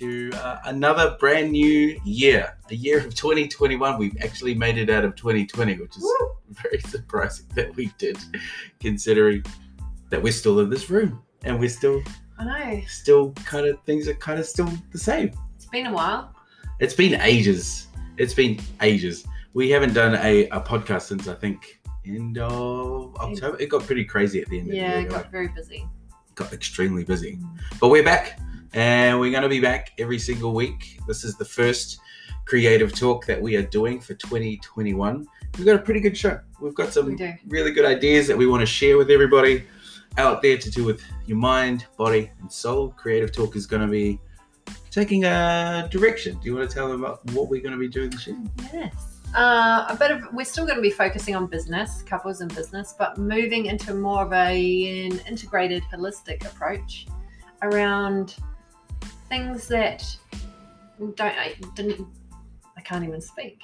to uh, another brand new year, a year of 2021. We've actually made it out of 2020, which is Woo! very surprising that we did, considering that we're still in this room and we're still, I know. still kind of things are kind of still the same. It's been a while. It's been ages. It's been ages. We haven't done a, a podcast since I think end of October. It got pretty crazy at the end Yeah, of the year. got very busy. Got extremely busy. But we're back and we're going to be back every single week. This is the first creative talk that we are doing for 2021. We've got a pretty good show. We've got some do. really good ideas that we want to share with everybody out there to do with your mind, body, and soul. Creative talk is going to be taking a direction. Do you want to tell them about what we're going to be doing this year? Yes. Uh, a bit of we're still going to be focusing on business, couples and business, but moving into more of a an integrated, holistic approach around things that don't I didn't I can't even speak.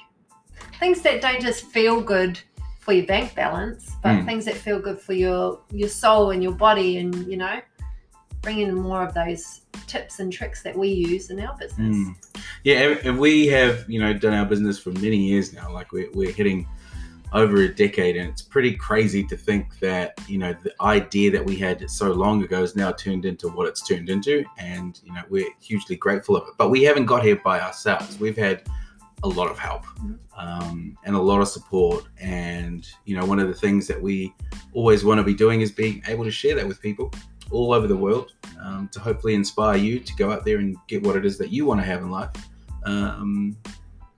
Things that don't just feel good for your bank balance, but Mm. things that feel good for your your soul and your body, and you know, bring in more of those tips and tricks that we use in our business. Mm. Yeah, and- we have you know done our business for many years now. Like we're, we're hitting over a decade, and it's pretty crazy to think that you know the idea that we had so long ago is now turned into what it's turned into, and you know we're hugely grateful of it. But we haven't got here by ourselves. We've had a lot of help Mhm. um, and a lot of support, and you know one of the things that we always want to be doing is being able to share that with people all over the world um, to hopefully inspire you to go out there and get what it is that you want to have in life um,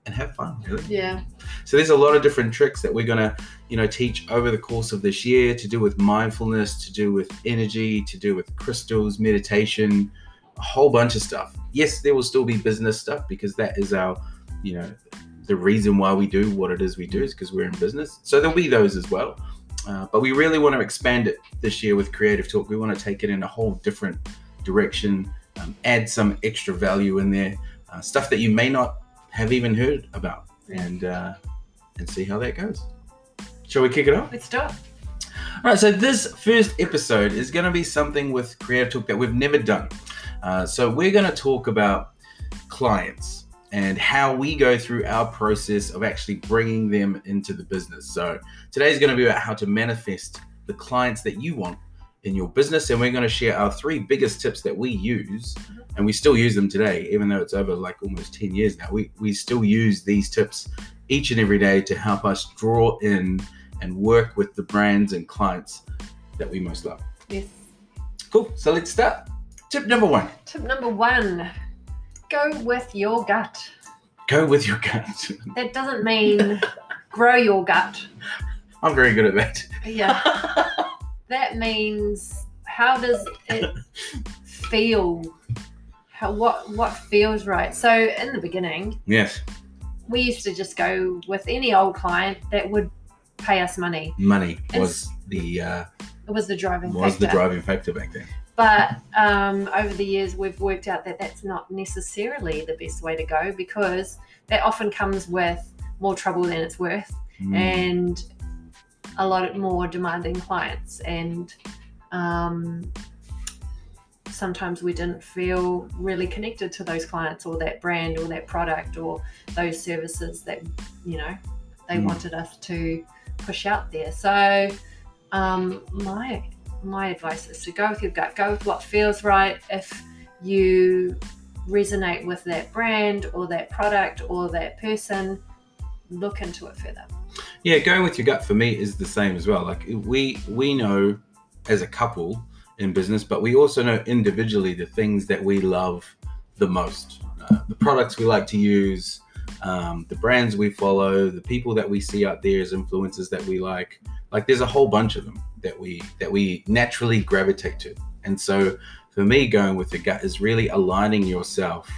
and have fun really. Yeah. so there's a lot of different tricks that we're going to you know teach over the course of this year to do with mindfulness to do with energy to do with crystals meditation a whole bunch of stuff. Yes there will still be business stuff because that is our you know the reason why we do what it is we do is because we're in business. So there'll be those as well uh, but we really want to expand it this year with creative talk. We want to take it in a whole different direction um, add some extra value in there uh, stuff that you may not have even heard about and uh, and see how that goes. Shall we kick it off? Let's do it. all right, so this first episode is going to be something with Creative Talk that we've never done. Uh, so we're going to talk about clients and how we go through our process of actually bringing them into the business. So today is going to be about how to manifest the clients that you want in your business, and we're going to share our three biggest tips that we use, and we still use them today, even though it's over like almost ten years now. We we still use these tips each and every day to help us draw in and work with the brands and clients that we most love. Yes. Cool. So let's start. Tip number one Tip number one go with your gut. go with your gut. That doesn't mean grow your gut. I'm very good at that. Yeah. that means how does it feel? How, what what feels right? So in the beginning, Yes, we used to just go with any old client that would pay us money. money It's- was the uh, It was the driving was the driving factor back then. But um, over the years, we've worked out that that's not necessarily the best way to go because that often comes with more trouble than it's worth Mm. and a lot more demanding clients. And um, sometimes we didn't feel really connected to those clients or that brand or that product or those services that, you know, they Mm. wanted us to push out there. So, um, my my advice is to go with your gut, go with what feels right. If you resonate with that brand or that product or that person, look into it further. Yeah, going with your gut for me is the same as well. Like we we know as a couple in business, but we also know individually the things that we love the most, uh, the products we like to use, um, the brands we follow, the people that we see out there as influencers that we like. Like there's a whole bunch of them that we that we naturally gravitate to. And so for me, going with the gut is really aligning yourself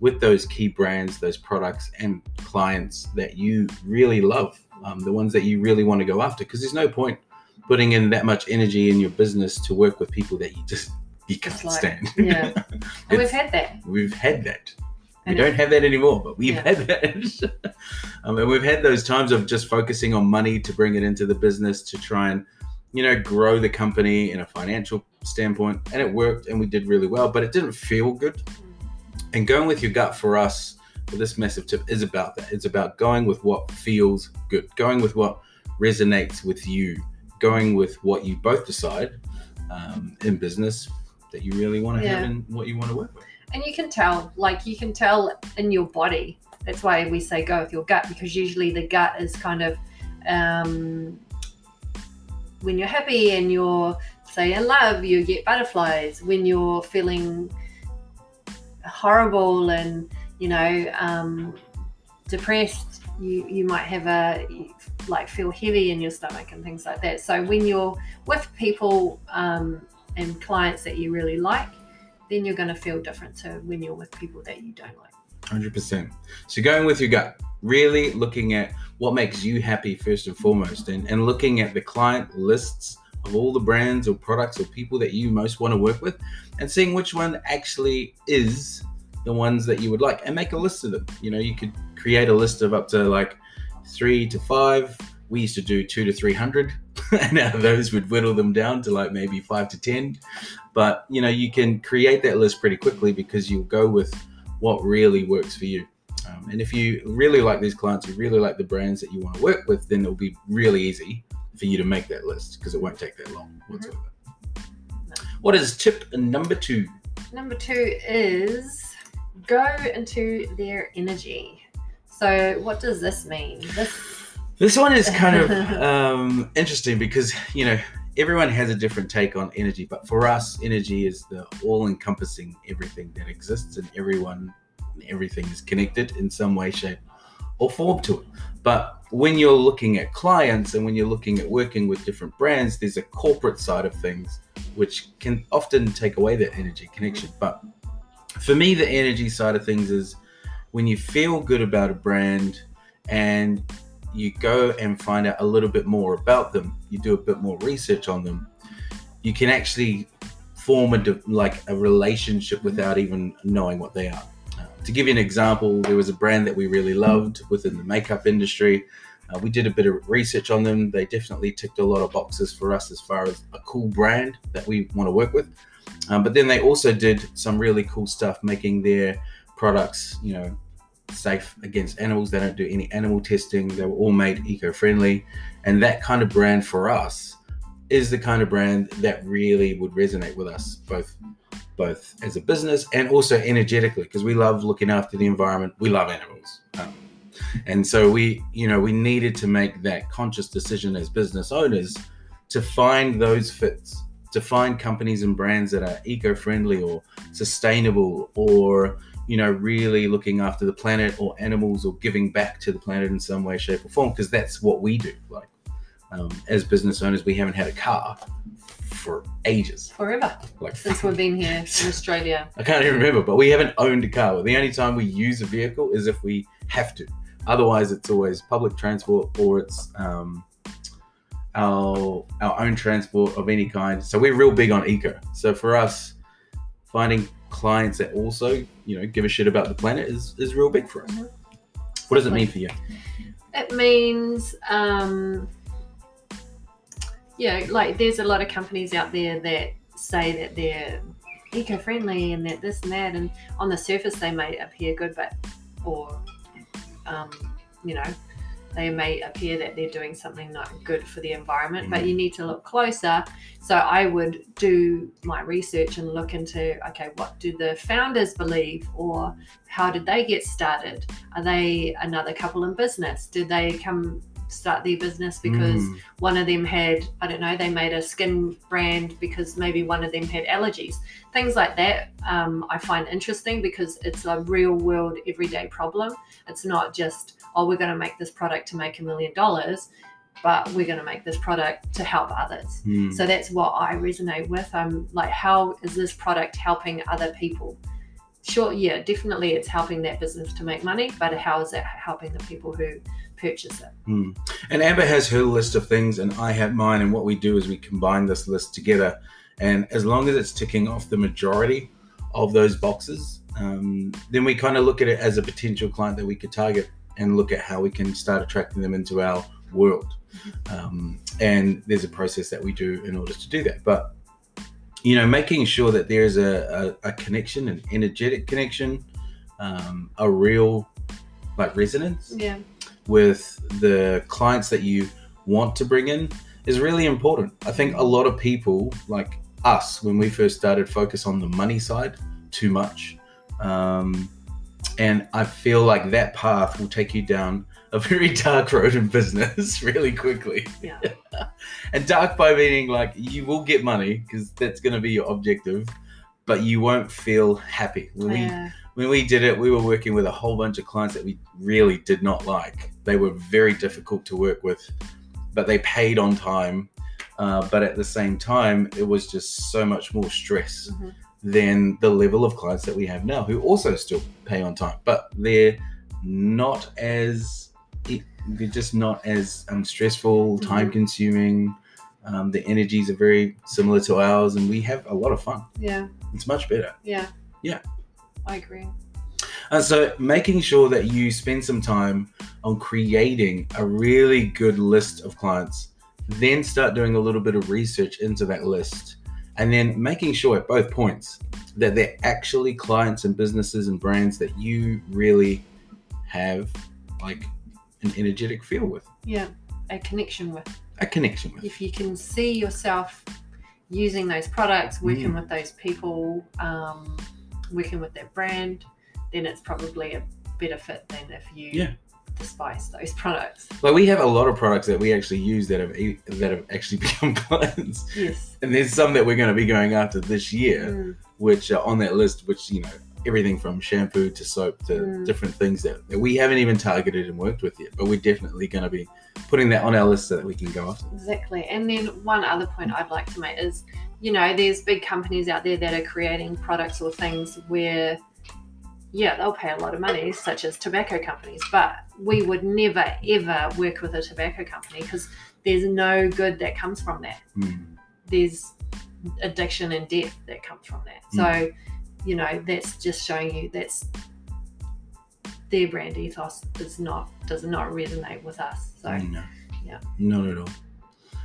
with those key brands, those products, and clients that you really love, um, the ones that you really want to go after. Because there's no point putting in that much energy in your business to work with people that you just you can't Dislike. stand. Yeah. And we've had that. we've had that. We don't have that anymore, but we've Yeah. had that. um, and we've had those times of just focusing on money to bring it into the business to try and, you know, grow the company in a financial standpoint. And it worked and we did really well, but it didn't feel good. And going with your gut for us for this massive tip is about that. It's about going with what feels good, going with what resonates with you, going with what you both decide um, in business that you really want to Yeah. have and what you want to work with. And you can tell, like you can tell in your body. That's why we say go with your gut because usually the gut is kind of um, when you're happy and you're say in love, you get butterflies. When you're feeling horrible and you know um, depressed, you you might have a like feel heavy in your stomach and things like that. So when you're with people um, and clients that you really like then you're going to feel different to when you're with people that you don't like. 100%. So going with your gut, really looking at what makes you happy first and foremost, and, and looking at the client lists of all the brands or products or people that you most want to work with, and seeing which one actually is the ones that you would like, and make a list of them. You know, you could create a list of up to like three to five. We used to do two to 300, and out of those, we'd whittle them down to like maybe five to 10. But, you know, you can create that list pretty quickly because you'll go with what really works for you. And if you really like these clients, you really like the brands that you want to work with, then it'll be really easy for you to make that list because it won't take that long whatsoever. What is tip number two? Number two is go into their energy. So, what does this mean? This This one is kind of um, interesting because you know everyone has a different take on energy, but for us, energy is the all-encompassing everything that exists, and everyone, everything is connected in some way, shape, or form to it. But when you're looking at clients and when you're looking at working with different brands, there's a corporate side of things which can often take away that energy connection. But for me, the energy side of things is when you feel good about a brand and you go and find out a little bit more about them, you do a bit more research on them, you can actually form a like a relationship without even knowing what they are. To give you an example, there was a brand that we really loved within the makeup industry. Uh, we did a bit of research on them. They definitely ticked a lot of boxes for us as far as a cool brand that we want to work with. Um, but then they also did some really cool stuff, making their products, you know, safe against animals. They don't do any animal testing. They were all made eco-friendly, and that kind of brand for us is the kind of brand that really would resonate with us both both as a business and also energetically because we love looking after the environment. We love animals. Um, and so we you know we needed to make that conscious decision as business owners to find those fits to find companies and brands that are eco-friendly or sustainable or you know really looking after the planet or animals or giving back to the planet in some way shape or form because that's what we do. Like um, as business owners we haven't had a car for ages forever like since we've been here in Australia. I can't even remember, but we haven't owned a car. The only time we use a vehicle is if we have to. Otherwise, it's always public transport or it's um, our our own transport of any kind. So we're real big on eco. So for us, finding clients that also you know give a shit about the planet is is real big for us. What does it mean for you? It means, um, yeah, like there's a lot of companies out there that say that they're eco-friendly and that this and that, and on the surface they may appear good, but or um, you know they may appear that they're doing something not good for the environment, but you need to look closer. So I would do my research and look into okay, what do the founders believe, or how did they get started? Are they another couple in business? Did they come start their business because Mm, one of them had, I don't know, they made a skin brand because maybe one of them had allergies. Things like that um, I find interesting because it's a real world, everyday problem. It's not just, oh, we're going to make this product to make a million dollars, but we're going to make this product to help others. mm. So that's what I resonate with. I'm like, how is this product helping other people? Sure, yeah, definitely it's helping that business to make money, but how is that helping the people who purchase it? Hmm. And Amber has her list of things, and I have mine. And what we do is we combine this list together. And as long as it's ticking off the majority of those boxes, um, then we kind of look at it as a potential client that we could target and look at how we can start attracting them into our world. Um, and there's a process that we do in order to do that. But you know, making sure that there's a, a, a connection, an energetic connection um, a real like resonance Yeah. with the clients that you want to bring in is really important. I think a lot of people, like us, when we first started, focus on the money side too much. Um, and I feel like that path will take you down a very dark road in business really quickly. Yeah. And dark by meaning like you will get money because that's going to be your objective, but you won't feel happy. When we when we did it, we were working with a whole bunch of clients that we really did not like. They were very difficult to work with, but they paid on time. Uh, but at the same time, it was just so much more stress Mhm. than the level of clients that we have now, who also still pay on time, but they're not as they're just not as um, stressful, Mhm. time consuming. Um, the energies are very similar to ours, and we have a lot of fun. Yeah. It's much better. Yeah. Yeah. I agree. And so making sure that you spend some time on creating a really good list of clients, then start doing a little bit of research into that list, and then making sure at both points that they're actually clients and businesses and brands that you really have like an energetic feel with, Yeah. A connection with. a connection with. If you can see yourself using those products, working Mm. with those people, um, working with that brand, then it's probably a better fit than if you Yeah. despise those products. Like we have a lot of products that we actually use that have e- that have actually become clients, Yes. and there's some that we're going to be going after this year. Mm, which are on that list, which you know everything from shampoo to soap to Mm. different things that, that we haven't even targeted and worked with yet, but we're definitely going to be putting that on our list so that we can go after. Exactly. And then one other point I'd like to make is, you know, there's big companies out there that are creating products or things where, yeah, they'll pay a lot of money, such as tobacco companies, but we would never ever work with a tobacco company because there's no good that comes from that. Mm. There's addiction and death that comes from that. So, you know, that's just showing you that's their brand ethos is not does not resonate with us. So no, yeah. not at all.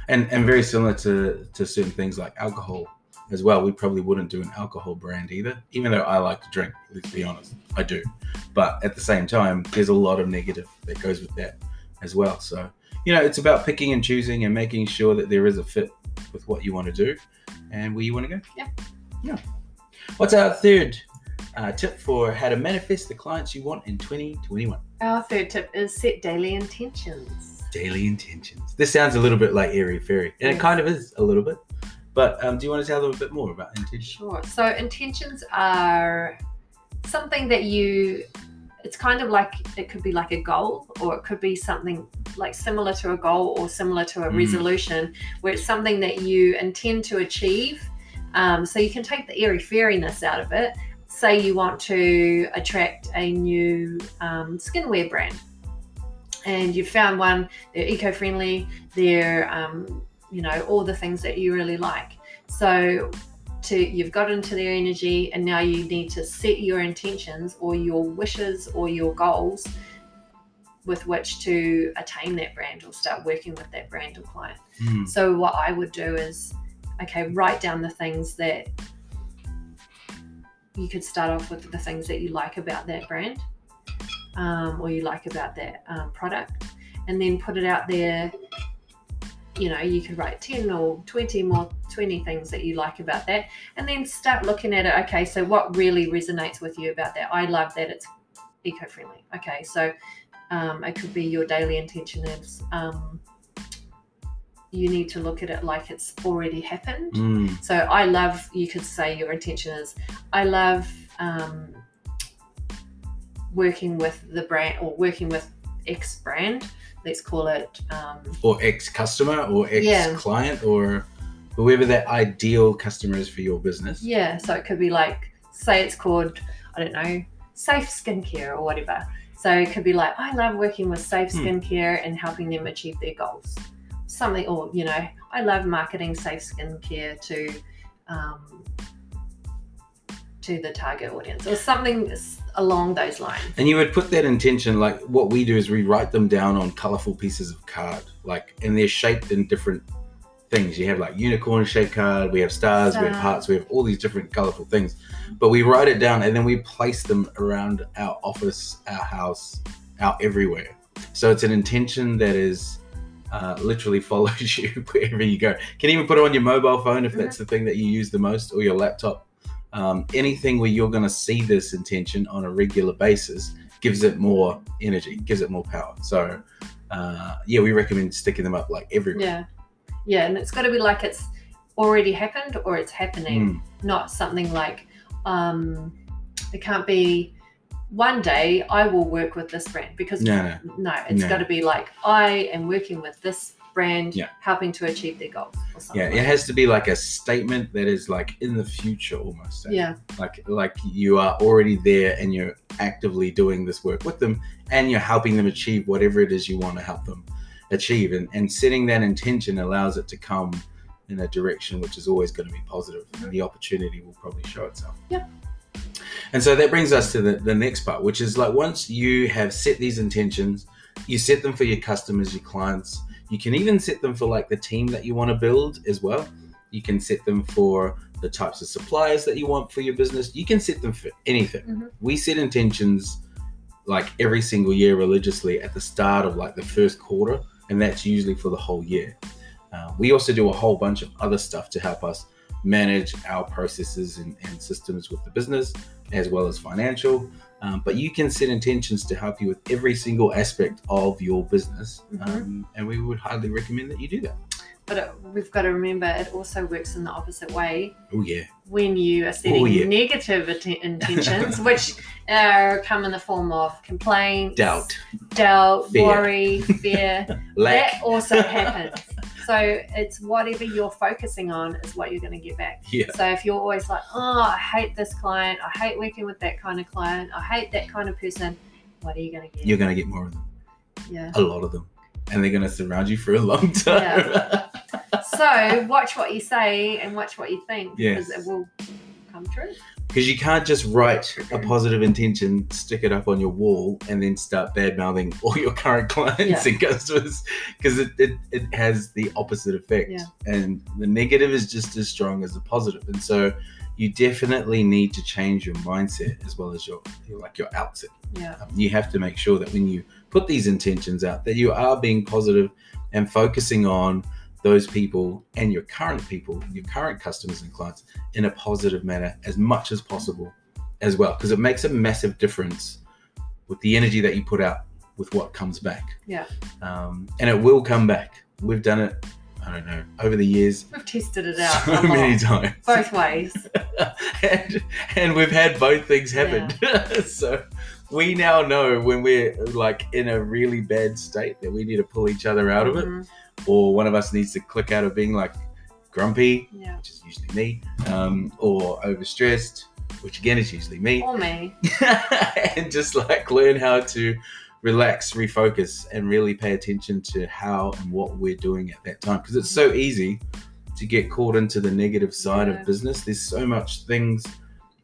And and very similar to to certain things like alcohol as well. We probably wouldn't do an alcohol brand either, even though I like to drink. Let's be honest, I do. But at the same time, there's a lot of negative that goes with that as well. So you know, it's about picking and choosing and making sure that there is a fit with what you want to do and where you want to go. Yeah. Yeah. What's our third uh, tip for how to manifest the clients you want in 2021? Our third tip is set daily intentions. Daily intentions. This sounds a little bit like airy fairy, and it kind of is a little bit. But um, do you want to tell them a bit more about intentions? Sure. So intentions are something that you it's kind of like it could be like a goal or it could be something like similar to a goal or similar to a Mm. resolution where it's something that you intend to achieve um, so you can take the airy fairiness out of it. Say you want to attract a new um, skinwear brand. And you've found one they're eco-friendly they're um, you know all the things that you really like. So to you've got into their energy and now you need to set your intentions or your wishes or your goals with which to attain that brand or start working with that brand or client. Hmm. so what i would do is okay write down the things that you could start off with the things that you like about that brand um, or you like about that um, product and then put it out there. You know you could write 10 or 20 more 20 things that you like about that and then start looking at it. Okay so what really resonates with you about that? I love that it's eco-friendly. Okay so um, it could be your daily intention is um, you need to look at it like it's already happened Hmm. so I love, you could say your intention is, I love um, working with the brand or working with X brand. Let's call it, um, Or ex customer or ex Yeah. client or whoever that ideal customer is for your business. yeah. So it could be like, say it's called, I don't know, Safe Skincare or whatever. So it could be like, I love working with Safe Hmm. Skincare and helping them achieve their goals. Something, or you know, I love marketing Safe Skincare to. Um, to the target audience or something along those lines. And you would put that intention, like what we do is we write them down on colorful pieces of card, like, and they're shaped in different things. You have like unicorn shape card, we have stars, we have hearts, we have all these different colorful things. But we write it down and then we place them around our office, our house, out everywhere. So it's an intention that is uh, literally follows you wherever you go. Can even put it on your mobile phone if that's the thing that you use the most, or your laptop. Um, anything where you're going to see this intention on a regular basis gives it more energy, gives it more power. So, uh, yeah, we recommend sticking them up like everywhere. Yeah. Yeah, and it's got to be like it's already happened or it's happening, Mm, not something like um it can't be one day I will work with this brand because no, no. no, it's No. got to be like I am working with this brand Yeah. helping to achieve their goals or something. Yeah, it like has to be like a statement that is like in the future almost. that. yeah. like like you are already there and you're actively doing this work with them and you're helping them achieve whatever it is you want to help them achieve and, and setting that intention allows it to come in a direction which is always going to be positive and the opportunity will probably show itself Yeah. And so that brings us to the, the next part which is like once you have set these intentions you set them for your customers your clients you can even set them for like the team that you want to build as well you can set them for the types of suppliers that you want for your business. You can set them for anything. Mhm. We set intentions like every single year religiously at the start of like the first quarter, and that's usually for the whole year. Uh, we also do a whole bunch of other stuff to help us manage our processes and, and systems with the business as well as financial. Um, but you can set intentions to help you with every single aspect of your business, Mhm. um, and we would highly recommend that you do that. But it, we've got to remember it also works in the opposite way Oh yeah, when you are setting Oh, yeah. negative atten- intentions, which are come in the form of complaints, doubt, doubt, Fear. worry, fear. That also happens. So it's whatever you're focusing on is what you're going to get back. Yeah. So if you're always like, oh, I hate this client, I hate working with that kind of client, I hate that kind of person, what are you going to get? you're going to get more of them, yeah. a lot of them, and they're going to surround you for a long time. Yeah. So watch what you say and watch what you think Yes. because it will come true. Because you can't just write a positive intention, stick it up on your wall, and then start bad mouthing all your current clients Yeah. and customers because it, it, it has the opposite effect. Yeah. And the negative is just as strong as the positive. And so you definitely need to change your mindset as well as your, your like your outset. Yeah. Um, you have to make sure that when you put these intentions out that you are being positive and focusing on those people and your current people your current customers and clients in a positive manner as much as possible as well because it makes a massive difference with the energy that you put out with what comes back Yeah. um, and it will come back we've done it i don't know over the years We've tested it out so many times both ways. and, and we've had both things happen. so we now know when we're like in a really bad state that we need to pull each other out of it, Mhm. Or one of us needs to click out of being like grumpy, Yeah. which is usually me, um, or overstressed, which again is usually me, Or me. and just like learn how to relax, refocus, and really pay attention to how and what we're doing at that time. Because it's so easy to get caught into the negative side Yeah. of business. There's so much things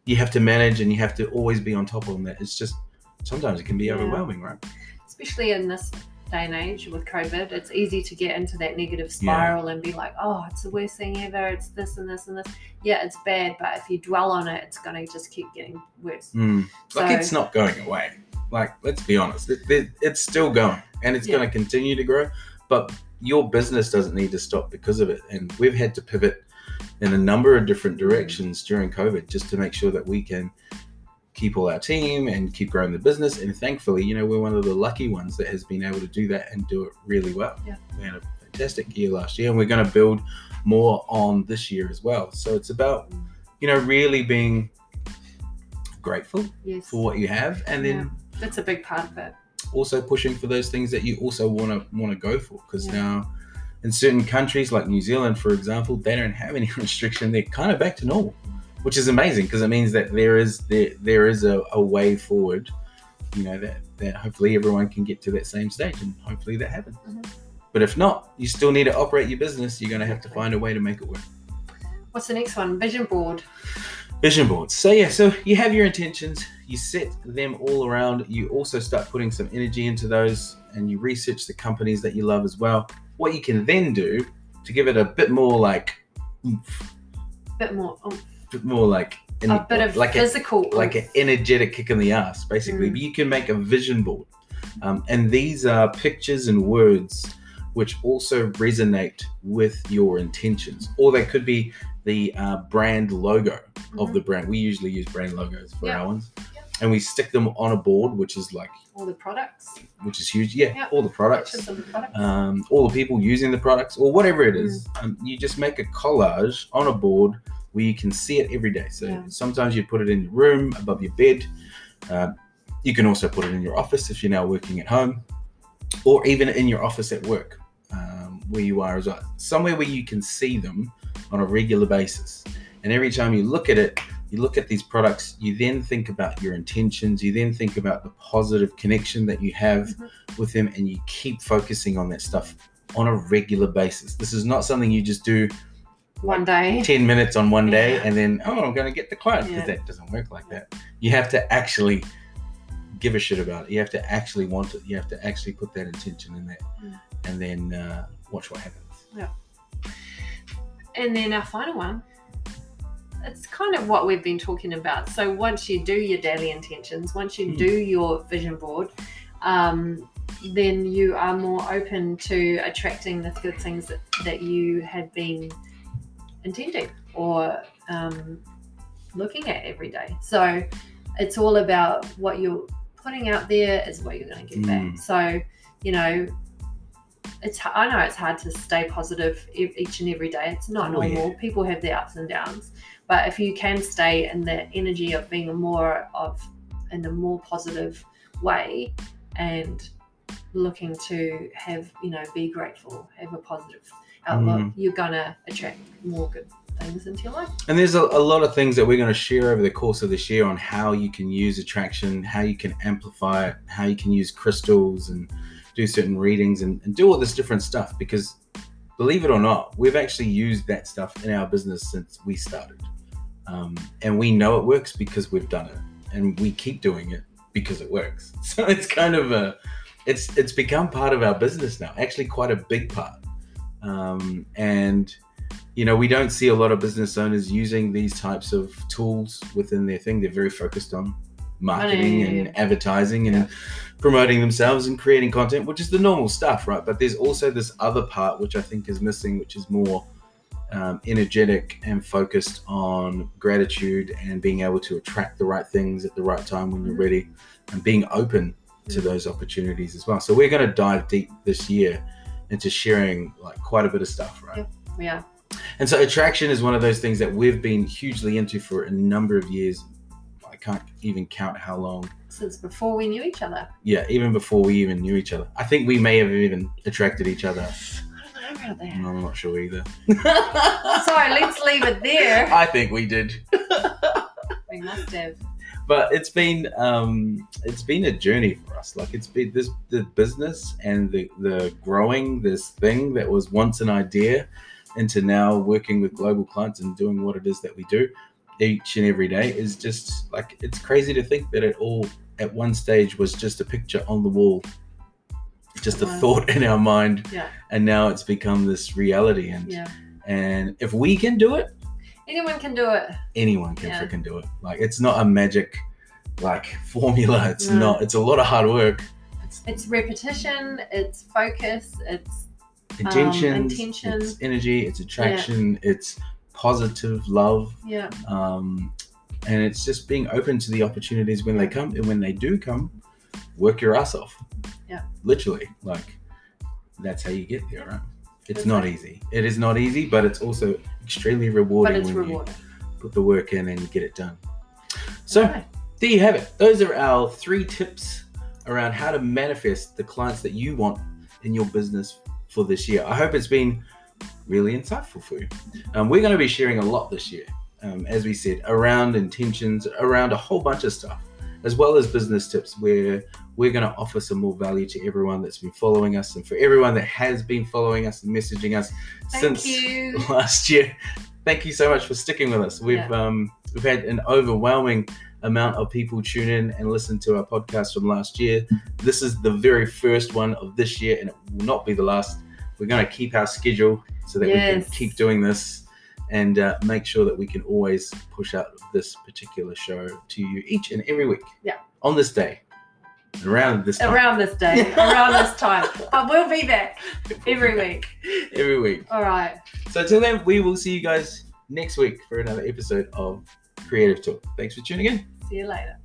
you have to manage, and you have to always be on top of them. That it's just sometimes it can be Yeah. overwhelming, right? especially in this day and age with COVID, it's easy to get into that negative spiral and be like, oh, it's the worst thing ever. It's this and this and this. Yeah, it's bad, but if you dwell on it, it's going to just keep getting worse. Mm. Like it's not going away. Like let's be honest, it, it, it's still going, and it's Yeah. going to continue to grow. But your business doesn't need to stop because of it. And we've had to pivot in a number of different directions during COVID just to make sure that we can keep all our team and keep growing the business. And thankfully, you know, we're one of the lucky ones that has been able to do that and do it really well. Yeah. We had a fantastic year last year, and we're going to build more on this year as well. So it's about, you know, really being grateful Yes. for what you have and then That's a big part of it. also pushing for those things that you also want to want to go for because Yeah. now in certain countries like New Zealand for example they don't have any restriction they're kind of back to normal which is amazing because it means that there is there, there is a, a way forward you know that that hopefully everyone can get to that same stage and hopefully that happens Mhm. but if not you still need to operate your business you're going to have to find a way to make it work What's the next one? Vision board. Vision boards. So yeah, so you have your intentions, you set them all around. You also start putting some energy into those, and you research the companies that you love as well. What you can then do to give it a bit more like oomph, bit more bit more like in- a bit of like a, physical like an energetic kick in the ass, basically. Mm. But you can make a vision board, um, and these are pictures and words which also resonate with your intentions, or they could be the uh, brand logo of Mhm. the brand. We usually use brand logos for Yeah. our ones, Yeah. and we stick them on a board, which is like all the products which is huge. Yeah, Yeah. all the products the products um, all the people using the products or whatever it is. Mm. Um, you just make a collage on a board where you can see it every day. So Yeah. sometimes you put it in your room, above your bed. Uh, you can also put it in your office if you're now working at home, or even in your office at work, um, where you are as well. Somewhere where you can see them on a regular basis. And every time you look at it, you look at these products, you then think about your intentions, you then think about the positive connection that you have Mhm. with them, and you keep focusing on that stuff on a regular basis. This is not something you just do one day 10 minutes on one day Yeah. and then, oh, I'm going to get the client because Yeah. that doesn't work like that. You have to actually give a shit about it. You have to actually want it. You have to actually put that intention in there Mm. and then uh, watch what happens. Yeah. And then our final one, it's kind of what we've been talking about. So once you do your daily intentions, once you Mm. do your vision board, um, then you are more open to attracting the good things that, that you had been intending or um, looking at every day. So it's all about what you're putting out there is what you're going to get back. Mm. So, you know, it's I know it's hard to stay positive each and every day. It's not Oh, yeah. normal. People have their ups and downs, but if you can stay in the energy of being more of in a more positive way and looking to have you know be grateful, have a positive outlook, Mm. you're gonna attract more good things into your life. And there's a, a lot of things that we're going to share over the course of this year on how you can use attraction, how you can amplify it, how you can use crystals and do certain readings and, and do all this different stuff. Because believe it or not, we've actually used that stuff in our business since we started. Um, and we know it works because we've done it and we keep doing it because it works. So it's kind of a, it's, it's become part of our business now, actually quite a big part. Um, and you know, we don't see a lot of business owners using these types of tools within their thing. They're very focused on marketing yeah, and advertising and Yeah. promoting themselves and creating content, which is the normal stuff, right? But there's also this other part which I think is missing, which is more um, energetic and focused on gratitude and being able to attract the right things at the right time when you're Mhm. ready and being open to those opportunities as well. So we're going to dive deep this year into sharing like quite a bit of stuff, right? Yeah. And so attraction is one of those things that we've been hugely into for a number of years. I can't even count how long. Since before we knew each other. Yeah, even before we even knew each other. I think we may have even attracted each other. I don't know about that. I'm not sure either. Sorry, let's leave it there. I think we did. We must have. But it's been um it's been a journey for us. Like it's been this the business and the the growing this thing that was once an idea into now working with global clients and doing what it is that we do each and every day is just like it's crazy to think that it all at one stage was just a picture on the wall just a Wow. thought in our mind Yeah. and now it's become this reality and Yeah. and if we can do it Anyone can do it. anyone can Yeah. freaking do it. Like it's not a magic like formula. It's No. not. It's a lot of hard work. It's It's repetition, it's focus, it's intentions intention. it's energy it's attraction it's positive love. Yeah, um, and it's just being open to the opportunities when they come and when they do come work your ass off. Yeah. literally. Like that's how you get there right it's That's not right. easy. It is not easy but it's also extremely rewarding but it's when rewarding. you put the work in and get it done. So there you have it. Those are our three tips around how to manifest the clients that you want in your business for this year. I hope it's been really insightful for you. Um, we're going to be sharing a lot this year um, as we said around intentions around a whole bunch of stuff as well as business tips where we're going to offer some more value to everyone that's been following us and for everyone that has been following us and messaging us Thank since you. last year. Thank you so much for sticking with us. We've Yeah. um, we've had an overwhelming amount of people tune in and listen to our podcast from last year. This is the very first one of this year, and it will not be the last. we're going to keep our schedule so that we can keep doing this and uh, make sure that we can always push out this particular show to you each and every week. Yeah. On this day, around this time. Around this day, around this time. But we'll be back every week. Every week. All right. So until then, we will see you guys next week for another episode of Creative Talk. Thanks for tuning in. See you later.